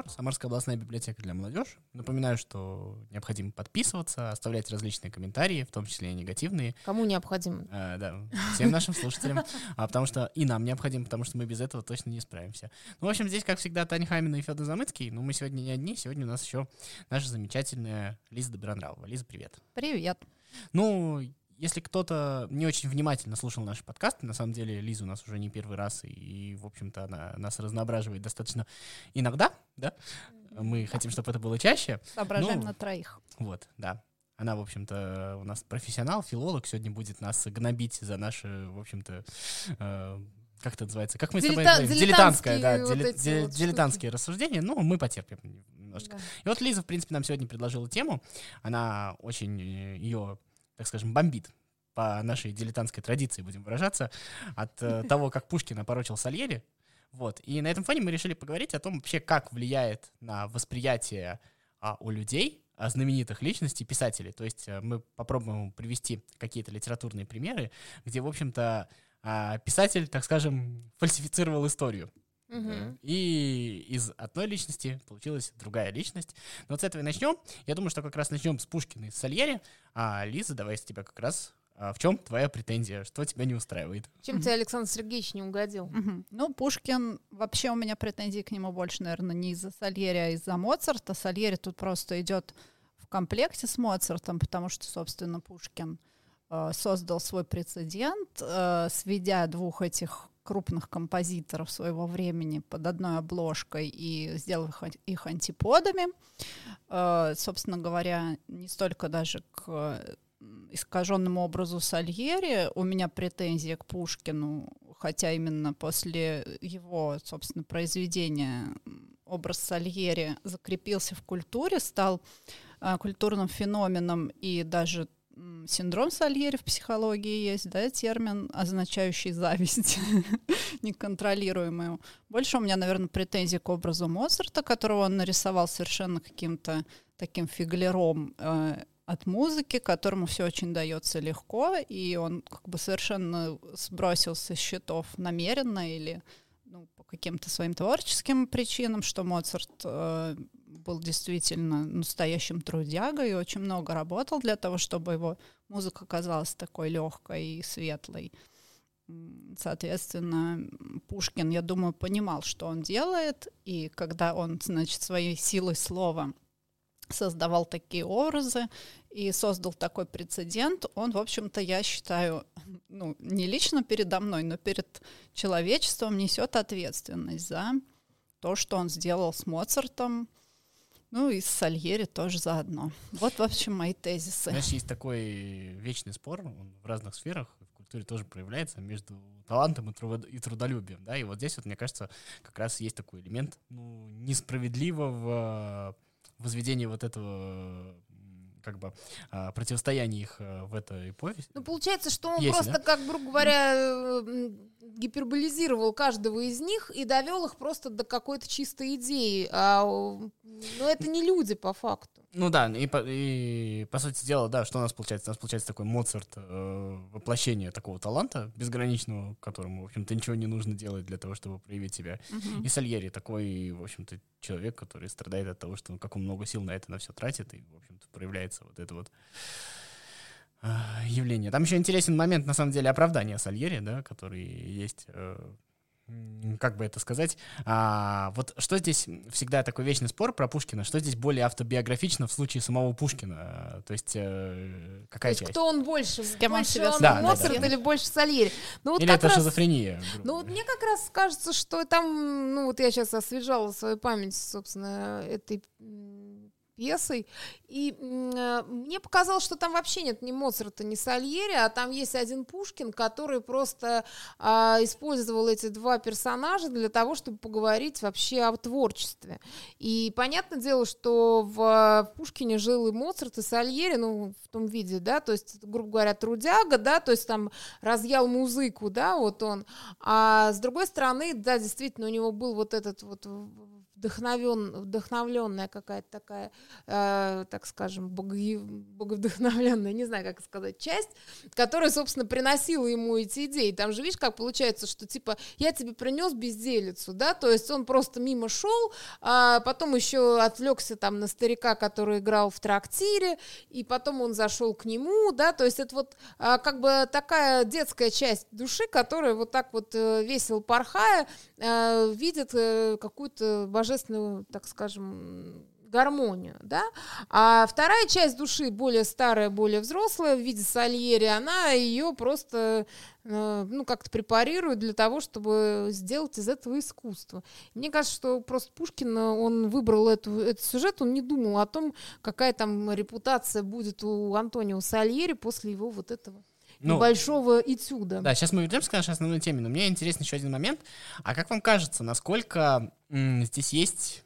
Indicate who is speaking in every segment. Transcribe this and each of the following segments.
Speaker 1: Спор, Самарская областная библиотека для молодежи. Напоминаю, что необходимо подписываться, оставлять различные комментарии, в том числе и негативные.
Speaker 2: Кому необходимо?
Speaker 1: А, да, всем нашим слушателям. А, потому что и нам необходимо, потому что мы без этого точно не справимся. Ну, в общем, здесь, как всегда, Таня Хамина и Федор Замыцкий. Но мы сегодня не одни, сегодня у нас еще наша замечательная Лиза Добронравова. Лиза, привет.
Speaker 3: Привет.
Speaker 1: Ну, если кто-то не очень внимательно слушал наши подкасты, на самом деле Лиза у нас уже не первый раз, и, в общем-то, она нас разноображивает достаточно иногда, да? Мы хотим, чтобы это было чаще.
Speaker 3: Соображаем ну, на троих.
Speaker 1: Вот, да. Она, в общем-то, у нас профессионал, филолог, сегодня будет нас гнобить за наши, в общем-то, э, как это называется? Как мы
Speaker 2: Дилета-
Speaker 1: с тобой Дилетантское, да,
Speaker 2: вот
Speaker 1: дили-
Speaker 2: эти
Speaker 1: ди-
Speaker 2: вот
Speaker 1: дилетантские рассуждения. Ну, мы потерпим немножко.
Speaker 2: Да.
Speaker 1: И вот Лиза, в принципе, нам сегодня предложила тему. Она очень э, ее, так скажем, бомбит по нашей дилетантской традиции, будем выражаться, от э, того, как Пушкин опорочил Сальери. Вот. И на этом фоне мы решили поговорить о том, вообще, как влияет на восприятие а, у людей а, знаменитых личностей писателей. То есть э, мы попробуем привести какие-то литературные примеры, где, в общем-то, а, писатель, так скажем, фальсифицировал историю.
Speaker 2: Мгм.
Speaker 1: И из одной личности получилась другая личность. Но вот с этого и начнем. Я думаю, что как раз начнем с Пушкина и с Сальери. А, Лиза, давай с тебя как раз. А, в чем твоя претензия? Что тебя не устраивает?
Speaker 2: Чем тебе Александр Сергеевич не угодил?
Speaker 3: Мгм. Ну, Пушкин, вообще у меня претензии к нему больше, наверное, не из-за Сальери, а из-за Моцарта. Сальери тут просто идет в комплекте с Моцартом, потому что, собственно, Пушкин э, создал свой прецедент, э, сведя двух этих крупных композиторов своего времени под одной обложкой и сделав их, их антиподами. Э, собственно говоря, не столько даже к искаженному образу Сальери у меня претензии к Пушкину, хотя именно после его, собственно, произведения образ Сальери закрепился в культуре, стал а, культурным феноменом и даже синдром Сальери в психологии есть, да, термин, означающий зависть неконтролируемую. Больше у меня, наверное, претензии к образу Моцарта, которого он нарисовал совершенно каким-то таким фиглером э, от музыки, которому все очень дается легко, и он как бы совершенно сбросил со счетов намеренно или ну, по каким-то своим творческим причинам, что Моцарт э, был действительно настоящим трудягой и очень много работал для того, чтобы его музыка казалась такой легкой и светлой. Соответственно, Пушкин, я думаю, понимал, что он делает, и когда он, значит, своей силой слова создавал такие образы и создал такой прецедент, он, в общем-то, я считаю, ну, не лично передо мной, но перед человечеством несет ответственность за то, что он сделал с Моцартом, ну и с Сальери тоже заодно. Вот, в общем, мои тезисы.
Speaker 1: Знаешь, есть такой вечный спор, он в разных сферах, в культуре тоже проявляется, между талантом и, трудо- и трудолюбием, да, и вот здесь вот, мне кажется, как раз есть такой элемент, ну, несправедливого возведения вот этого как бы а, противостояния их а, в этой повести.
Speaker 2: Ну, получается, что он
Speaker 1: Есть,
Speaker 2: просто,
Speaker 1: да?
Speaker 2: как, грубо говоря, гиперболизировал каждого из них и довел их просто до какой-то чистой идеи. А, о, ну, это не люди, по факту.
Speaker 1: Ну да, и по, и по сути дела, да, что у нас получается? У нас получается такой Моцарт, э, воплощение такого таланта безграничного, которому, в общем-то, ничего не нужно делать для того, чтобы проявить себя.
Speaker 3: Мгм.
Speaker 1: И Сальери такой, в общем-то, человек, который страдает от того, что он как он много сил на это на все тратит, и, в общем-то, проявляется вот это вот а, явление. Там еще интересен момент, на самом деле, оправдания Сальери, да, который есть, э, как бы это сказать. А, вот что здесь всегда такой вечный спор про Пушкина, что здесь более автобиографично в случае самого Пушкина? То есть э,
Speaker 2: То
Speaker 1: какая
Speaker 2: есть
Speaker 1: часть?
Speaker 2: кто он больше?
Speaker 3: С
Speaker 2: больше он
Speaker 1: Да, да,
Speaker 2: Моцарт
Speaker 1: да.
Speaker 2: или больше Сальери? Ну, вот
Speaker 1: Или это
Speaker 2: раз-
Speaker 1: шизофрения?
Speaker 2: Ну, вот мне как раз кажется, что там, ну, вот я сейчас освежала свою память, собственно, этой пьесой, и э, мне показалось, что там вообще нет ни Моцарта, ни Сальери, а там есть один Пушкин, который просто а, использовал эти два персонажа для того, чтобы поговорить вообще о творчестве. И понятное дело, что в, Пушкине жил и Моцарт, и Сальери, ну, в том виде, да, то есть, грубо говоря, трудяга, да, то есть там разъял музыку, да, вот он. А с другой стороны, да, действительно, у него был вот этот вот вдохновен, вдохновленная какая-то такая, э, так скажем, бого, боговдохновленная, не знаю, как сказать, часть, которая, собственно, приносила ему эти идеи. Там же, видишь, как получается, что, типа, я тебе принес безделицу, да, то есть он просто мимо шел, а потом еще отвлекся там на старика, который играл в трактире, и потом он зашел к нему, да, то есть это вот а, как бы такая детская часть души, которая вот так вот э, весело порхая, э, видит э, какую-то божественную, так скажем, гармонию, да, а вторая часть души, более старая, более взрослая, в виде Сальери, она ее просто, э, ну, как-то препарирует для того, чтобы сделать из этого искусство. Мне кажется, что просто Пушкин, он выбрал эту, этот сюжет, он не думал о том, какая там репутация будет у Антонио Сальери после его вот этого ну, небольшого этюда.
Speaker 1: Да, сейчас мы вернемся к нашей основной теме, но мне интересен еще один момент. А как вам кажется, насколько м, здесь есть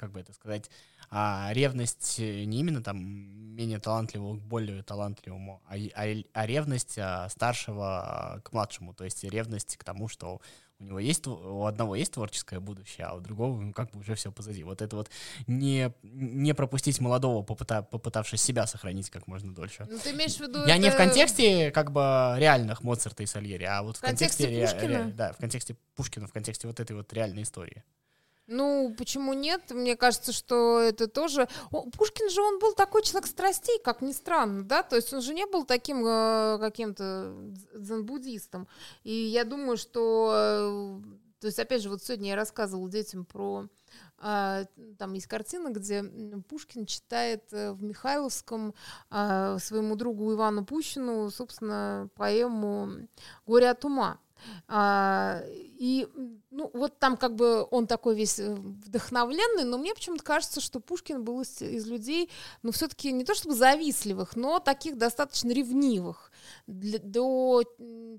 Speaker 1: как бы это сказать, а, ревность э, не именно там менее талантливого к более талантливому, а, а, а ревность а, старшего к младшему, то есть ревность к тому, что у него есть, у одного есть творческое будущее, а у другого, ну, как бы уже все позади. Вот это вот не, не пропустить молодого, попыта, попытавшись себя сохранить как можно дольше.
Speaker 2: Ну, ты имеешь в виду
Speaker 1: Я
Speaker 2: это...
Speaker 1: не в контексте, как бы, реальных Моцарта и Сальери, а вот в,
Speaker 2: в контексте,
Speaker 1: контексте
Speaker 2: Пушкина?
Speaker 1: Ре, ре, да, в контексте Пушкина, в контексте вот этой вот реальной истории.
Speaker 2: Ну, почему нет? Мне кажется, что это тоже... О, Пушкин же, он был такой человек страстей, как ни странно, да? То есть он же не был таким э, каким-то дзен-буддистом. И я думаю, что... Э, то есть, опять же, вот сегодня я рассказывала детям про... Э, там есть картина, где Пушкин читает э, в Михайловском э, своему другу Ивану Пущину, собственно, поэму «Горе от ума». А, и ну, вот там как бы он такой весь э, вдохновленный, но мне почему-то кажется, что Пушкин был из, из людей, ну, все-таки не то чтобы завистливых, но таких достаточно ревнивых для, до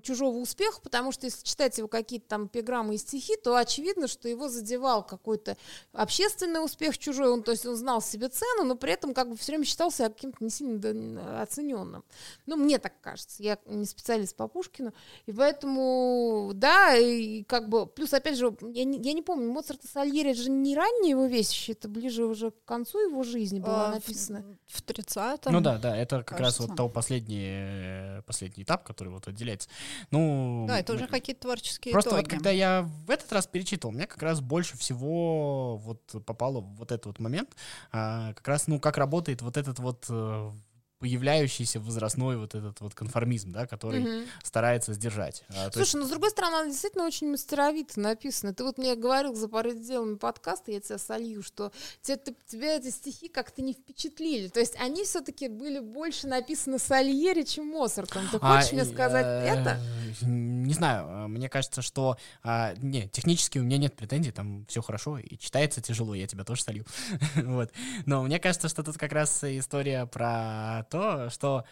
Speaker 2: чужого успеха, потому что если читать его какие-то там эпиграммы и стихи, то очевидно, что его задевал какой-то общественный успех чужой, он, то есть он знал себе цену, но при этом как бы все время считался каким-то не сильно оцененным. Ну, мне так кажется, я не специалист по Пушкину, и поэтому, да, и как бы, плюс, опять же, я не, я не помню, Моцарт и Сальери, это же не ранние его вещи, это ближе уже к концу его жизни было а, написано.
Speaker 3: В, в 30-м.
Speaker 1: Ну да, да, это как кажется. раз вот того последний, последний этап, который вот отделяется. Ну,
Speaker 3: да, это уже какие-то творческие
Speaker 1: Просто
Speaker 3: итоги.
Speaker 1: вот когда я в этот раз перечитывал, мне как раз больше всего вот попало вот этот вот момент, а, как раз, ну, как работает вот этот вот э, появляющийся возрастной вот этот вот конформизм, да, который угу. старается сдержать.
Speaker 2: А, Слушай, есть... ну с другой стороны, она действительно очень мастеровито написана. Ты вот мне говорил за пару сделанными подкаста, я тебя солью, что тебе, ты, тебя эти стихи как-то не впечатлили. То есть они все-таки были больше написаны Сальери, чем Моцартом. Ты хочешь а, мне сказать э, это?
Speaker 1: Не знаю, мне кажется, что а, не, технически у меня нет претензий, там все хорошо, и читается тяжело, я тебя тоже солью. вот. Но мне кажется, что тут как раз история про то, что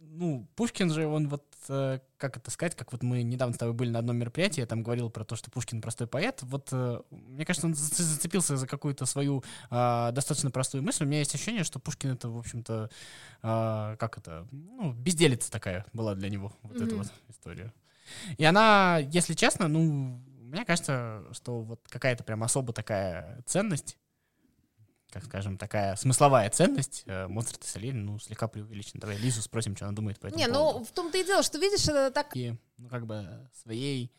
Speaker 1: ну, Пушкин же, он вот, э, как это сказать, как вот мы недавно с тобой были на одном мероприятии, я там говорил про то, что Пушкин простой поэт, вот, э, мне кажется, он зацепился за какую-то свою э, достаточно простую мысль, у меня есть ощущение, что Пушкин это, в общем-то, э, как это, ну, безделица такая была для него, вот mm-hmm. эта вот история. И она, если честно, ну, мне кажется, что вот какая-то прям особо такая ценность как скажем, такая смысловая ценность э, Моцарт и Сальери, ну, слегка преувеличена. Давай Лизу спросим, что она думает по этому
Speaker 2: Не, ну, поводу. ну, в том-то и дело, что, видишь, это так...
Speaker 1: И, ну, как бы, своей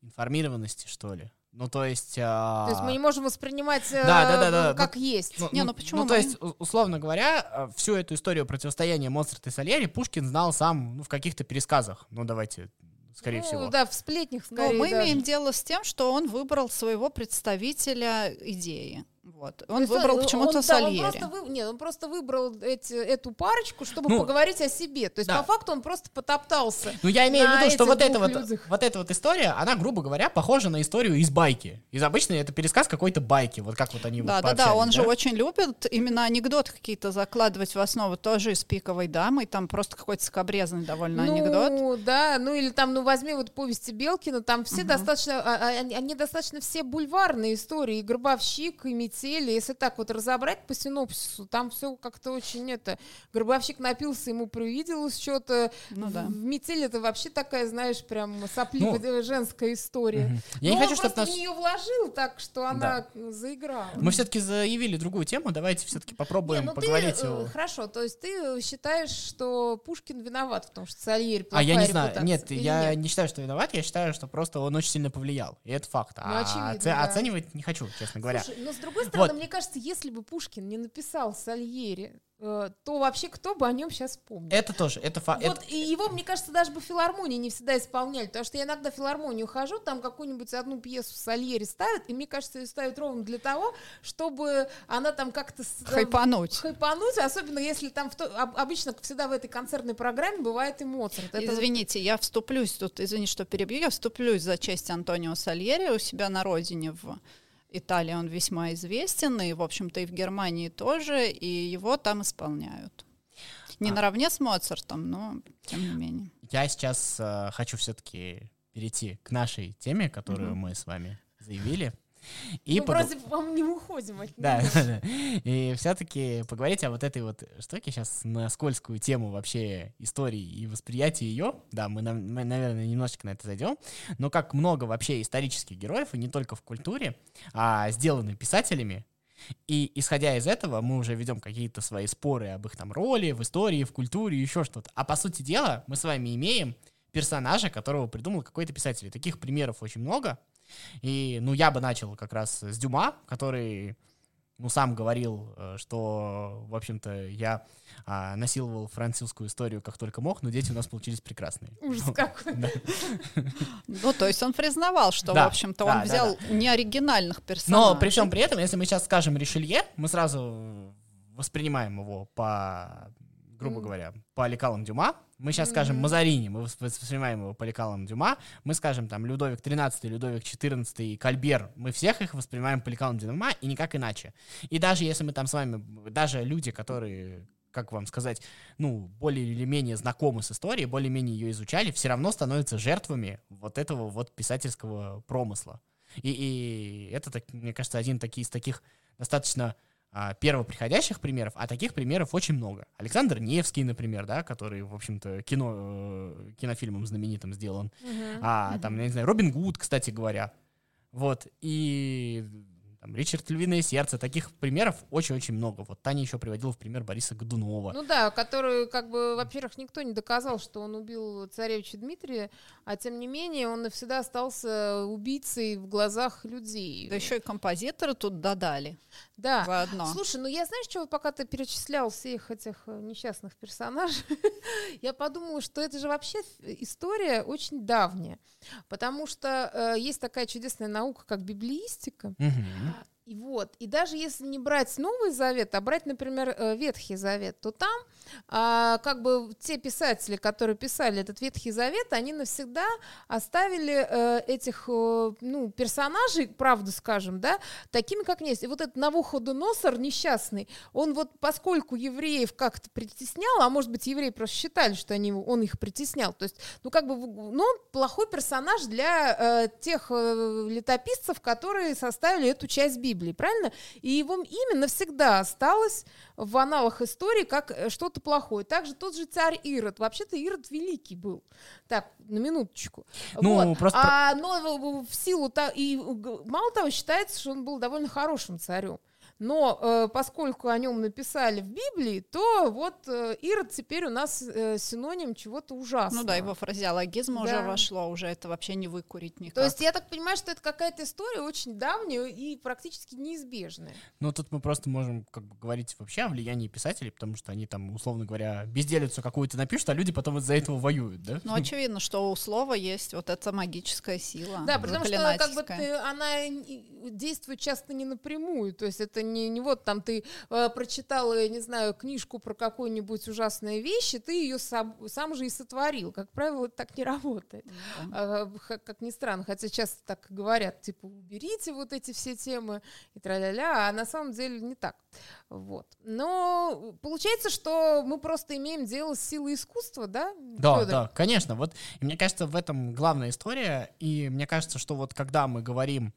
Speaker 1: информированности, что ли. Ну, то есть... А...
Speaker 2: То есть мы не можем воспринимать э, да, да, да, да. Ну, как ну, есть.
Speaker 1: Ну, не, ну, ну почему? Ну, то есть, условно говоря, э, всю эту историю противостояния Моцарта и Сальери Пушкин знал сам ну, в каких-то пересказах. Ну, давайте скорее ну, всего.
Speaker 2: Да, в сплетнях скорее.
Speaker 3: Но мы даже. имеем дело с тем, что он выбрал своего представителя идеи. Вот. Он выбрал почему-то Сальери.
Speaker 2: Он просто, вы, нет, он просто выбрал эти, эту парочку, чтобы ну, поговорить о себе. То есть, да. по факту, он просто потоптался.
Speaker 1: Ну, я имею в виду, что вот эта вот, вот эта вот история, она, грубо говоря, похожа на историю из байки. Из обычной это пересказ какой-то байки. Вот как вот они
Speaker 3: Да,
Speaker 1: вот
Speaker 3: да, да. Он да? же очень любит именно анекдоты какие-то закладывать в основу тоже из пиковой дамы. И там просто какой-то скобрезный довольно
Speaker 2: ну,
Speaker 3: анекдот.
Speaker 2: Ну, да. Ну, или там, ну, возьми вот повести Белкина. Там все угу. достаточно, а, а, они, достаточно все бульварные истории. И Гробовщик, и Митяй метели. Если так вот разобрать по синопсису, там все как-то очень это... Гробовщик напился, ему привиделось что-то.
Speaker 3: Ну да.
Speaker 2: В метель это вообще такая, знаешь, прям сопливая женская история.
Speaker 1: Мгм. Я не
Speaker 2: Но
Speaker 1: хочу,
Speaker 2: он
Speaker 1: чтобы
Speaker 2: просто
Speaker 1: нас...
Speaker 2: в нее вложил так, что она заиграла.
Speaker 1: Мы все-таки заявили другую тему, давайте все-таки попробуем
Speaker 2: Не, ну ты,
Speaker 1: поговорить
Speaker 2: э,
Speaker 1: о...
Speaker 2: Хорошо, то есть ты считаешь, что Пушкин виноват в том, что Сальери
Speaker 1: А я не знаю, нет, я
Speaker 2: нет?
Speaker 1: не считаю, что виноват, я считаю, что просто он очень сильно повлиял, и это факт. а
Speaker 2: очевидно,
Speaker 1: оце-
Speaker 2: да.
Speaker 1: оценивать не хочу, честно говоря.
Speaker 2: Слушай, но с другой стороны,
Speaker 1: Вот.
Speaker 2: мне кажется, если бы Пушкин не написал Сальери, э, то вообще кто бы о нем сейчас вспомнил?
Speaker 1: Это тоже, это факт.
Speaker 2: Вот и его, мне кажется, даже бы филармонии не всегда исполняли, потому что я иногда в филармонию хожу, там какую-нибудь одну пьесу Сальери ставят, и мне кажется, ее ставят ровно для того, чтобы она там как-то... с-
Speaker 3: Хайпануть.
Speaker 2: хайпануть, особенно если там в то- об- обычно всегда в этой концертной программе бывает и Моцарт. Это
Speaker 3: Извините, я вступлюсь тут, извини, что перебью, я вступлюсь за честь Антонио Сальери у себя на родине в Италии. Он весьма известен, и, в общем-то, и в Германии тоже, и его там исполняют. Не
Speaker 1: А.
Speaker 3: наравне с Моцартом, но тем не менее.
Speaker 1: Я сейчас э, хочу все-таки перейти к нашей теме, которую
Speaker 3: Мгм.
Speaker 1: мы с вами заявили. И
Speaker 2: Мы
Speaker 1: пог-
Speaker 2: вроде вам не уходим от него.
Speaker 1: да, да. И все-таки поговорить о вот этой вот штуке сейчас на скользкую тему вообще истории и восприятия ее. Да, мы, мы, наверное, немножечко на это зайдем. Но как много вообще исторических героев, и не только в культуре, а сделаны писателями. И исходя из этого, мы уже ведем какие-то свои споры об их там роли в истории, в культуре, еще что-то. А по сути дела, мы с вами имеем персонажа, которого придумал какой-то писатель. И таких примеров очень много. И, ну, я бы начал как раз с Дюма, который, ну, сам говорил, э, что, в общем-то, я а, насиловал французскую историю как только мог, но дети у нас получились прекрасные.
Speaker 2: Ужас какой.
Speaker 1: Да.
Speaker 3: Ну, то есть он признавал, что, в общем-то, он взял неоригинальных персонажей.
Speaker 1: Но при всем при этом, если мы сейчас скажем Ришелье, мы сразу воспринимаем его по, грубо говоря, по лекалам Дюма. Мы сейчас скажем. Мазарини, мы вос- воспринимаем его по лекалам Дюма. Мы скажем там Людовик XIII, Людовик XIV, Кальбер. Мы всех их воспринимаем по лекалам Дюма и никак иначе. И даже если мы там с вами, даже люди, которые как вам сказать, ну, более или менее знакомы с историей, более-менее ее изучали, все равно становятся жертвами вот этого вот писательского промысла. И, и это, так, мне кажется, один таки, из таких достаточно первоприходящих примеров, а таких примеров очень много. Александр Невский, например, да, который, в общем-то, кино, э, кинофильмом знаменитым сделан.
Speaker 2: Мгм.
Speaker 1: А, там, я не знаю, Робин Гуд, кстати говоря. Вот, и там, Ричард Львиное сердце, таких примеров очень-очень много. Вот Таня еще приводила в пример Бориса Годунова.
Speaker 2: Ну да, который, как бы, во-первых, никто не доказал, что он убил царевича Дмитрия, а тем не менее он навсегда остался убийцей в глазах людей.
Speaker 3: Да еще и композиторы тут додали
Speaker 2: Да.
Speaker 3: заодно.
Speaker 2: Слушай, ну я знаешь, что пока ты перечислял всех этих э, несчастных персонажей, я подумала, что это же вообще ф- история очень давняя, потому что э, есть такая чудесная наука, как библиистика,
Speaker 1: Мгм.
Speaker 2: И вот, и даже если не брать Новый Завет, а брать, например, э, Ветхий Завет, то там а, как бы те писатели, которые писали этот Ветхий Завет, они навсегда оставили э, этих, э, ну, персонажей, правду скажем, да, такими, как есть. И вот этот Навуходоносор несчастный, он вот, поскольку евреев как-то притеснял, а может быть, евреи просто считали, что они, он их притеснял, то есть, ну, как бы, ну, плохой персонаж для э, тех э, летописцев, которые составили эту часть Библии, правильно? И его имя навсегда осталось в аналах истории как э, что-то плохое. Также тот же царь Ирод. Вообще-то Ирод великий был. Так, на минуточку.
Speaker 1: Ну,
Speaker 2: Вот.
Speaker 1: просто
Speaker 2: А, но в- силу... И мало того, считается, что он был довольно хорошим царем. Но э, поскольку о нем написали в Библии, то вот э, Ирод теперь у нас э, синоним чего-то ужасного.
Speaker 3: Ну да, его фразеологизм уже
Speaker 2: Да.
Speaker 3: вошло, уже это вообще не выкурить никак.
Speaker 2: То есть я так понимаю, что это какая-то история очень давняя и практически неизбежная.
Speaker 1: Ну, тут мы просто можем как бы говорить вообще о влиянии писателей, потому что они там, условно говоря, безделицу какую-то напишут, а люди потом из-за этого воюют, да?
Speaker 3: Ну, очевидно, что у слова есть вот эта магическая сила.
Speaker 2: Да, потому что как бы ты, она действует часто не напрямую, то есть это не, не вот там ты э, прочитала, я не знаю, книжку про какую-нибудь ужасную вещь, и ты ее сам, сам же и сотворил. Как правило, это так не работает. А, х- как ни странно, хотя часто так говорят, типа, уберите вот эти все темы и тра-ля-ля, а на самом деле не так. Вот. Но получается, что мы просто имеем дело с силой искусства, да?
Speaker 1: Да,
Speaker 2: Фёдор?
Speaker 1: да, конечно. Вот и мне кажется, в этом главная история. И мне кажется, что вот когда мы говорим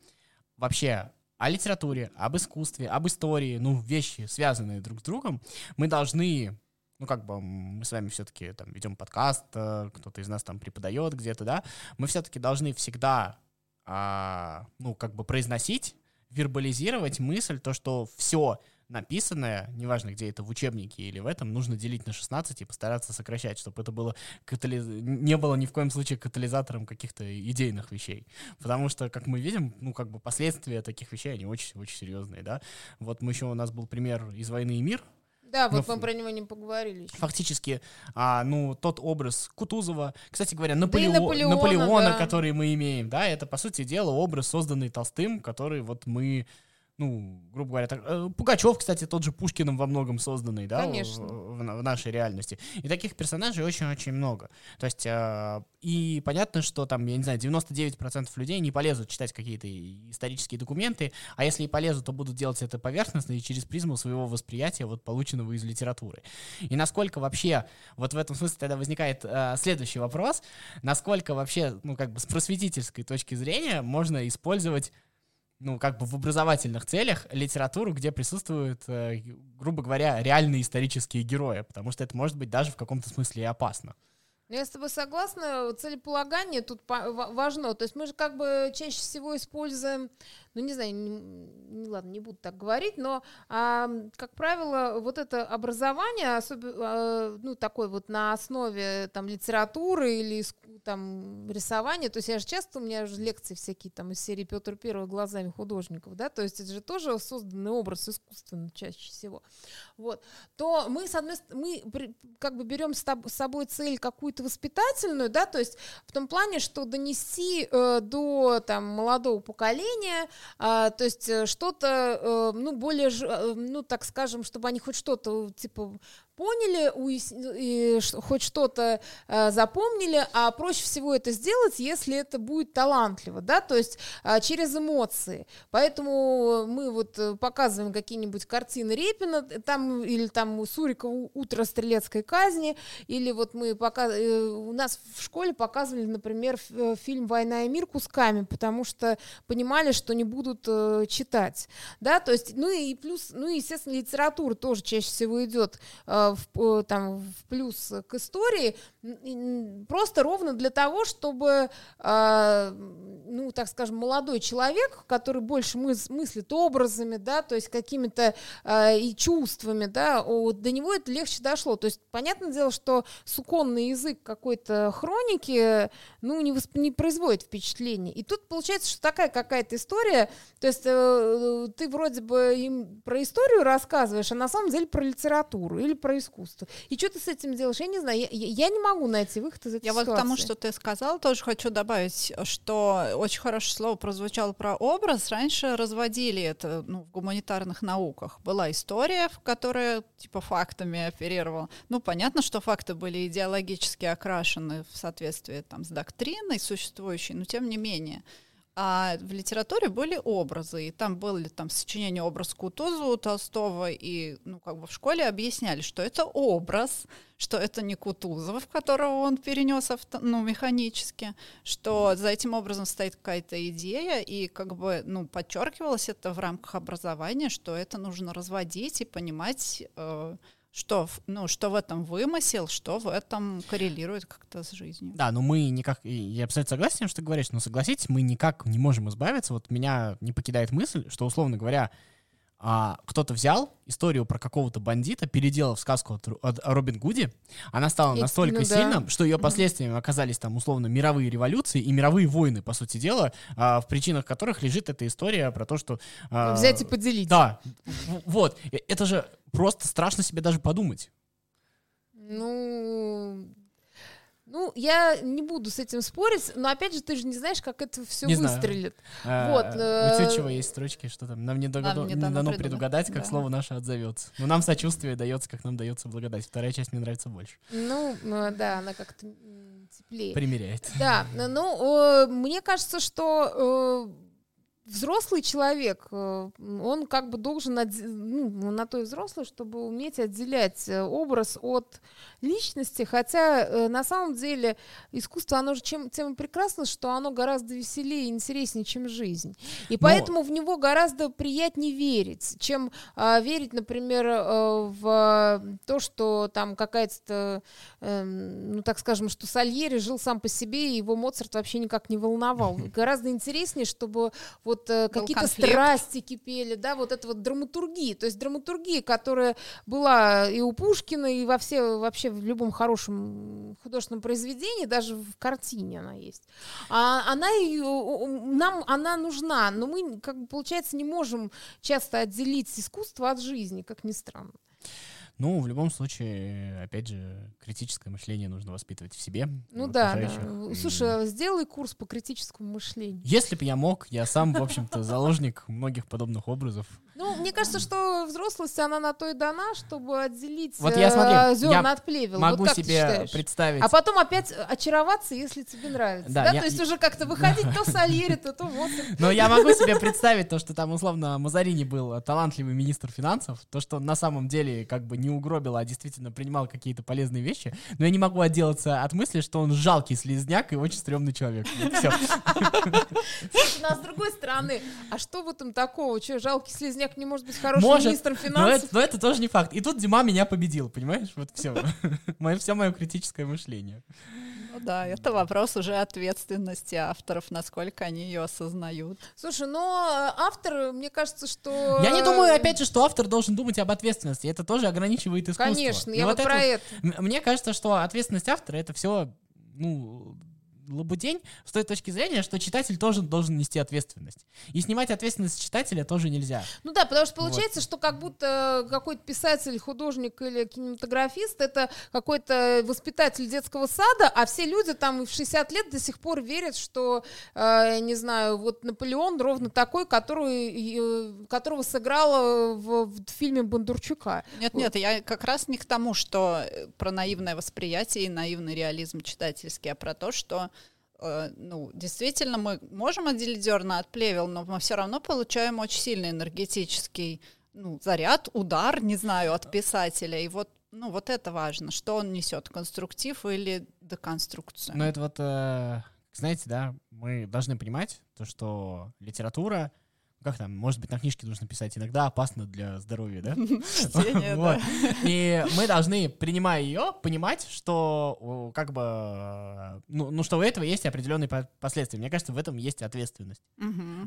Speaker 1: вообще о литературе, об искусстве, об истории, ну, вещи, связанные друг с другом, мы должны ну, как бы мы с вами все-таки там ведем подкаст, э, кто-то из нас там преподает где-то, да, мы все-таки должны всегда, а, ну, как бы произносить, вербализировать мысль, то, что все написанное, неважно, где это, в учебнике или в этом, нужно делить на 16 и постараться сокращать, чтобы это было катализ... не было ни в коем случае катализатором каких-то идейных вещей. Потому что, как мы видим, ну, как бы последствия таких вещей, они очень-очень серьезные, да. Вот мы еще, у нас был пример из «Войны и мир»,
Speaker 2: да, вот ну, мы про него не поговорили. Еще.
Speaker 1: Фактически, а, ну, тот образ Кутузова, кстати говоря, Наполео... да Наполеона, Наполеона да. который мы имеем, да, это, по сути дела, образ, созданный Толстым, который вот мы ну, грубо говоря, так, э, Пугачев, кстати, тот же Пушкиным во многом созданный, да,
Speaker 2: Конечно.
Speaker 1: В, в, в нашей реальности. И таких персонажей очень-очень много. То есть, э, и понятно, что там, я не знаю, 99% людей не полезут читать какие-то исторические документы, а если и полезут, то будут делать это поверхностно и через призму своего восприятия, вот полученного из литературы. И насколько вообще, вот в этом смысле тогда возникает э, следующий вопрос, насколько вообще, ну, как бы с просветительской точки зрения можно использовать ну, как бы в образовательных целях литературу, где присутствуют, э, грубо говоря, реальные исторические герои, потому что это может быть даже в каком-то смысле и опасно.
Speaker 2: Ну, я с тобой согласна, целеполагание тут важно. То есть мы же как бы чаще всего используем ну не знаю, не, ладно, не буду так говорить, но, а, как правило, вот это образование, особенно, а, ну, такой вот на основе там литературы или там рисования, то есть я же часто, у меня же лекции всякие там из серии Петр Первый глазами художников, да, то есть это же тоже созданный образ искусственно чаще всего, вот, то мы, с стороны, мы как бы берем с собой цель какую-то воспитательную, да, то есть в том плане, что донести э, до там молодого поколения а, то есть э, что-то, э, ну, более, э, ну, так скажем, чтобы они хоть что-то, типа, поняли, и хоть что-то э, запомнили, а проще всего это сделать, если это будет талантливо, да, то есть э, через эмоции. Поэтому мы вот э, показываем какие-нибудь картины Репина, там или там Сурикова «Утро стрелецкой казни», или вот мы пока э, у нас в школе показывали, например, э, фильм «Война и мир» кусками, потому что понимали, что не будут э, читать, да, то есть, ну и плюс, ну и, естественно, литература тоже чаще всего идет э, в, там, в плюс к истории, просто ровно для того, чтобы, э, ну, так скажем, молодой человек, который больше мыс мыслит образами, да, то есть какими-то э, и чувствами, да, до него это легче дошло. То есть, понятное дело, что суконный язык какой-то хроники, ну, не, восп... не производит впечатления. И тут получается, что такая какая-то история, то есть э, ты вроде бы им про историю рассказываешь, а на самом деле про литературу или про искусство. И что ты с этим делаешь? Я не знаю. Я, я не могу найти выход из этой
Speaker 3: я
Speaker 2: ситуации.
Speaker 3: вот к тому, что ты сказал, тоже хочу добавить, что очень хорошее слово прозвучало про образ. Раньше разводили это ну, в гуманитарных науках. Была история, в которой типа фактами оперировала. Ну, понятно, что факты были идеологически окрашены в соответствии там, с доктриной существующей, но тем не менее. А в литературе были образы, и там были там сочинения образ Кутузова у Толстого, и ну как бы в школе объясняли, что это образ, что это не Кутузов, которого он перенес авто, ну, механически, что за этим образом стоит какая-то идея, и как бы ну подчеркивалось это в рамках образования, что это нужно разводить и понимать. Э, что, ну, что в этом вымысел, что в этом коррелирует как-то с жизнью.
Speaker 1: Да, но мы никак, я абсолютно согласен с тем, что ты говоришь, но согласитесь, мы никак не можем избавиться. Вот меня не покидает мысль, что, условно говоря, а, кто-то взял историю про какого-то бандита, переделал в сказку о, о Робин Гуде, она стала и, настолько ну, сильна, да. что ее последствиями оказались там условно мировые революции и мировые войны, по сути дела, а, в причинах которых лежит эта история про то, что...
Speaker 2: А, Взять и поделить.
Speaker 1: Да, вот. Это же просто страшно себе даже подумать.
Speaker 2: Ну, ну, я не буду с этим спорить, но опять же, ты же не знаешь, как это все не выстрелит.
Speaker 1: Знаю. Вот. А, у Тютчева есть строчки, что там нам не, догад... нам не дано, дано предугадать, как да. слово наше отзовется. Но нам сочувствие дается, как нам дается благодать. Вторая часть мне нравится больше.
Speaker 2: Ну, ну да, она как-то теплее.
Speaker 1: Примеряет.
Speaker 2: Да, ну, мне кажется, что взрослый человек, э, он как бы должен, ну, на то и взрослый, чтобы уметь отделять э, образ от личности, хотя э, на самом деле искусство, оно же чем, тем прекрасно, что оно гораздо веселее и интереснее, чем жизнь. И поэтому в него гораздо приятнее верить, чем а, верить, например, э, в то, что там какая-то, эм, ну так скажем, что Сальери жил сам по себе, и его Моцарт вообще никак не волновал. Гораздо интереснее, чтобы вот э,
Speaker 3: Был
Speaker 2: какие-то страсти кипели, да, вот это вот драматургия, то есть драматургия, которая была и у Пушкина, и во все, вообще в любом хорошем художественном произведении, даже в картине она есть. А она её- нам она нужна, но мы, как бы, получается, не можем часто отделить искусство от жизни, как ни странно.
Speaker 1: Ну, в любом случае, опять же, критическое мышление нужно воспитывать в себе.
Speaker 2: Ну
Speaker 1: в
Speaker 2: да, да. Слушай, а сделай курс по критическому мышлению.
Speaker 1: Если бы я мог, я сам, в общем-то, заложник многих подобных образов.
Speaker 2: Ну, мне кажется, что взрослость, она на то и дана, чтобы отделить
Speaker 1: Вот я, смотри,
Speaker 2: зерна
Speaker 1: я
Speaker 2: от плевел.
Speaker 1: Могу
Speaker 2: вот
Speaker 1: себе представить.
Speaker 2: А потом опять очароваться, если тебе нравится.
Speaker 1: Да,
Speaker 2: Да,
Speaker 1: я-
Speaker 2: то есть уже как-то выходить то Сальери, то то Моцарт.
Speaker 1: Но я могу себе представить то, что там, условно, Мазарини был талантливый министр финансов, то, что на самом деле как бы не угробил, а действительно принимал какие-то полезные вещи, но я не могу отделаться от мысли, что он жалкий слезняк и очень стрёмный человек.
Speaker 2: Слушай, ну а с другой стороны, а что в этом такого? Че, жалкий слезняк не может быть хорошим
Speaker 1: Может,
Speaker 2: министром
Speaker 1: Но
Speaker 2: финансов?
Speaker 1: это, но это тоже не факт. И тут Дима меня победил, понимаешь? Вот все. Мое, все мое критическое мышление.
Speaker 3: Ну да, это вопрос уже ответственности авторов, насколько они ее осознают.
Speaker 2: Слушай, но э, автор, мне кажется, что...
Speaker 1: Я не думаю, опять же, что автор должен думать об ответственности. Это тоже ограничивает искусство.
Speaker 2: Конечно,
Speaker 1: И
Speaker 2: я вот
Speaker 1: это
Speaker 2: про это.
Speaker 1: М- Мне кажется, что ответственность автора это все, ну, лабудень с той точки зрения, что читатель тоже должен нести ответственность. И снимать ответственность с читателя тоже нельзя.
Speaker 2: Ну да, потому что получается, что как будто какой-то писатель, художник или кинематографист это какой-то воспитатель детского сада, а все люди там в 60 лет до сих пор верят, что, э, не знаю, вот Наполеон ровно такой, который, э, которого сыграла в, в фильме Бондарчука.
Speaker 3: Нет, нет, я как раз не к тому, что про наивное восприятие и наивный реализм читательский, а про то, что ну, действительно, мы можем отделить зерна от плевел, но мы все равно получаем очень сильный энергетический ну, заряд, удар, не знаю, от писателя. И вот, ну, вот это важно, что он несет, конструктив или деконструкцию.
Speaker 1: Но это вот, э, знаете, да, мы должны понимать то, что литература, как там, может быть, на книжке нужно писать, иногда опасно для здоровья, да? Вот. И мы должны, принимая ее, понимать, что как бы, ну, ну, что у этого есть определенные по- последствия. Мне кажется, в этом есть ответственность.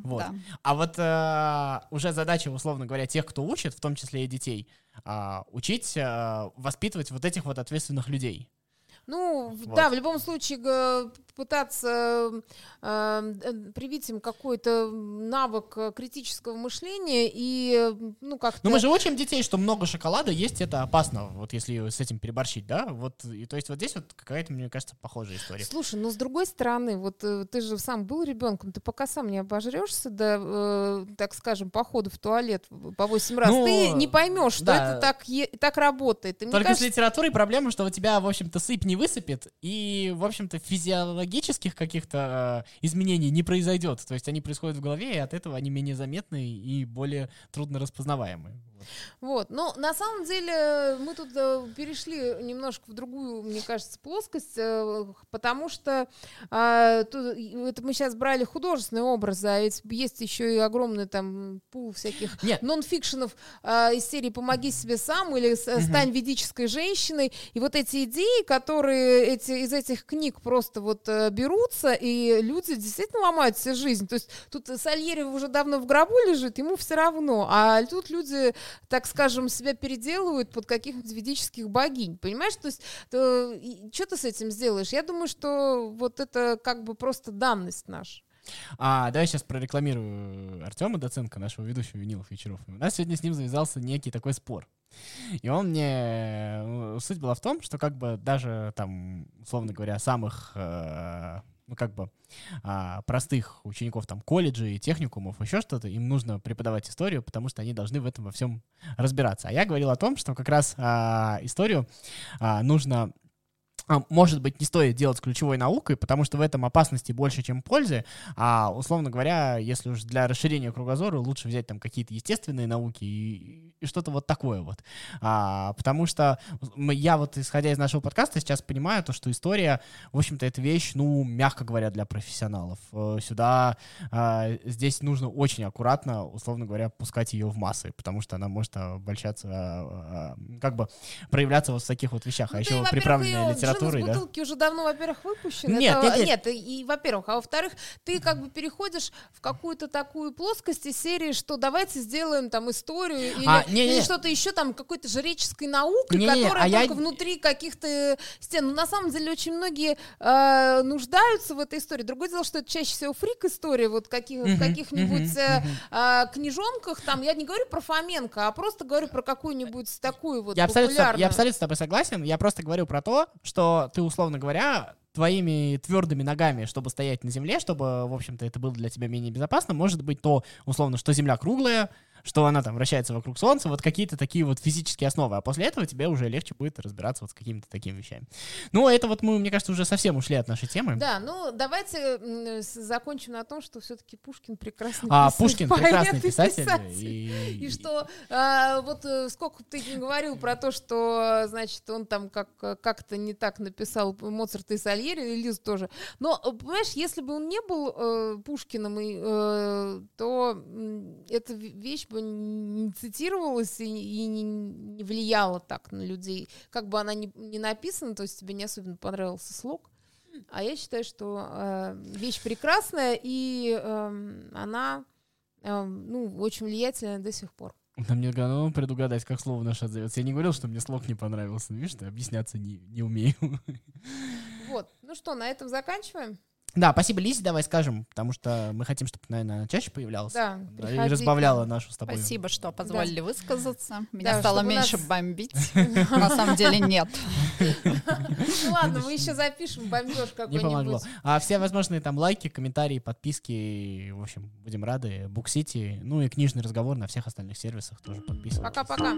Speaker 1: Вот.
Speaker 3: да.
Speaker 1: А вот э, уже задача, условно говоря, тех, кто учит, в том числе и детей, а, учить э, воспитывать вот этих вот ответственных людей.
Speaker 2: Ну,
Speaker 1: Вот.
Speaker 2: да, в любом случае пытаться э, э, привить им какой-то навык э, критического мышления и, ну, как-то...
Speaker 1: Но мы же учим детей, что много шоколада есть, это опасно, вот если с этим переборщить, да? Вот, и, то есть вот здесь вот какая-то, мне кажется, похожая история.
Speaker 2: Слушай, но с другой стороны, вот э, ты же сам был ребенком, ты пока сам не обожрешься до, э, так скажем, похода в туалет по 8 раз,
Speaker 1: Ну,
Speaker 2: ты не поймешь, что
Speaker 1: да.
Speaker 2: это так, е- так работает. И
Speaker 1: Только
Speaker 2: кажется,
Speaker 1: с литературой проблема, что у тебя, в общем-то, сыпь не высыпет, и, в общем-то, физиологических каких-то э, изменений не произойдет. То есть они происходят в голове, и от этого они менее заметны и более трудно распознаваемы. Вот.
Speaker 2: Но на самом деле мы тут э, перешли немножко в другую, мне кажется, плоскость, э, потому что а, это мы сейчас брали художественные образы, а ведь есть еще и огромный там пул всяких
Speaker 1: Нет.
Speaker 2: нонфикшенов а, из серии «Помоги себе сам» или. «Стань ведической женщиной». И вот эти идеи, которые эти, из этих книг просто вот э, берутся, и люди действительно ломают себе жизнь. То есть тут Сальери уже давно в гробу лежит, ему все равно. А тут люди, так скажем, себя переделывают под каких-нибудь ведических богинь. Понимаешь? То есть что ты с этим сделаешь? Я думаю, что вот это как бы просто данность наша.
Speaker 1: А, давай сейчас прорекламирую Артема Доценко, нашего ведущего винилов вечеров. У нас сегодня с ним завязался некий такой спор. И он мне... э, Суть была в том, что как бы даже там, условно говоря, самых, э, ну как бы, а, простых учеников там колледжей, техникумов, еще что-то, им нужно преподавать историю, потому что они должны в этом во всем разбираться. А я говорил о том, что как раз а, историю а, нужно может быть, не стоит делать ключевой наукой, потому что в этом опасности больше, чем пользы. А, условно говоря, если уж для расширения кругозора, лучше взять там какие-то естественные науки и, и что-то вот такое вот. А, потому что я вот, исходя из нашего подкаста, сейчас понимаю то, что история, в общем-то, это вещь, ну, мягко говоря, для профессионалов. Э, сюда, а, здесь нужно очень аккуратно, условно говоря, пускать ее в массы, потому что она может обольщаться, а, а, как бы проявляться вот в таких вот вещах. А
Speaker 2: Ну,
Speaker 1: а еще приправленная
Speaker 2: во-первых, её
Speaker 1: литературой,
Speaker 2: джин
Speaker 1: да?
Speaker 2: бутылки уже давно, во-первых, выпущен.
Speaker 1: Нет,
Speaker 2: Это-
Speaker 1: нет, нет.
Speaker 2: и, во-первых, а во-вторых, ты как бы переходишь в какую-то такую плоскость из серии, что давайте сделаем там историю или,
Speaker 1: А, не, не,
Speaker 2: или
Speaker 1: не.
Speaker 2: что-то еще там какой-то жреческой наукой,
Speaker 1: Не, не, не,
Speaker 2: которая
Speaker 1: а я-
Speaker 2: только внутри каких-то стен. Ну, на самом деле, очень многие э, нуждаются в этой истории. Другое дело, что это чаще всего фрик-история, вот каких, в
Speaker 1: Мгм,
Speaker 2: каких-нибудь
Speaker 1: мгм,
Speaker 2: э, а, книжонках, там, я не говорю про Фоменко, а просто говорю про какую-нибудь такую вот
Speaker 1: Я абсолютно, я абсолютно с тобой согласен. Я просто говорю про то, что ты, условно говоря, твоими твердыми ногами, чтобы стоять на земле, чтобы, в общем-то, это было для тебя менее безопасно, может быть то, условно, что Земля круглая, что она там вращается вокруг Солнца, вот какие-то такие вот физические основы. А после этого тебе уже легче будет разбираться вот с какими-то такими вещами. Ну, это вот мы, мне кажется, уже совсем ушли от нашей темы.
Speaker 2: Да, ну давайте закончим на том, что все-таки Пушкин прекрасный
Speaker 1: А
Speaker 2: писатель,
Speaker 1: Пушкин прекрасный
Speaker 2: и
Speaker 1: писатель.
Speaker 2: И,
Speaker 1: И,
Speaker 2: что а, вот э, сколько ты не говорил про то, что значит он там как как-то не так написал Моцарт и Сальери, и Лиз тоже. Но э, понимаешь, если бы он не был э, Пушкиным, и, э, то м, эта ве- вещь бы не цитировалась и, и не, не влияла так на людей, как бы она ни, не написана, то есть тебе не особенно понравился слог. А я считаю, что э, вещь прекрасная, и эм, она эм, ну, очень влиятельная до сих пор.
Speaker 1: Нам не дано предугадать, как слово наше отзовется. Я не говорил, что мне слог не понравился. Ну, Видишь, ты объясняться не, не умею.
Speaker 2: Вот. Ну что, на этом заканчиваем?
Speaker 1: Да, спасибо Лизе, давай скажем, потому что мы хотим, чтобы, наверное, она чаще появлялась.
Speaker 2: Да,
Speaker 1: Да, и разбавляла нашу с тобой.
Speaker 3: Спасибо, что позволили высказаться. Меня
Speaker 2: Да,
Speaker 3: стало меньше
Speaker 2: нас-
Speaker 3: бомбить. На самом деле нет.
Speaker 2: Ну ладно, мы еще запишем бомбеж
Speaker 1: Не помогло.
Speaker 2: какой-нибудь.
Speaker 1: А все возможные там лайки, комментарии, подписки, в общем, будем рады. Буксити, ну и книжный разговор на всех остальных сервисах тоже подписывайтесь.
Speaker 2: Пока-пока.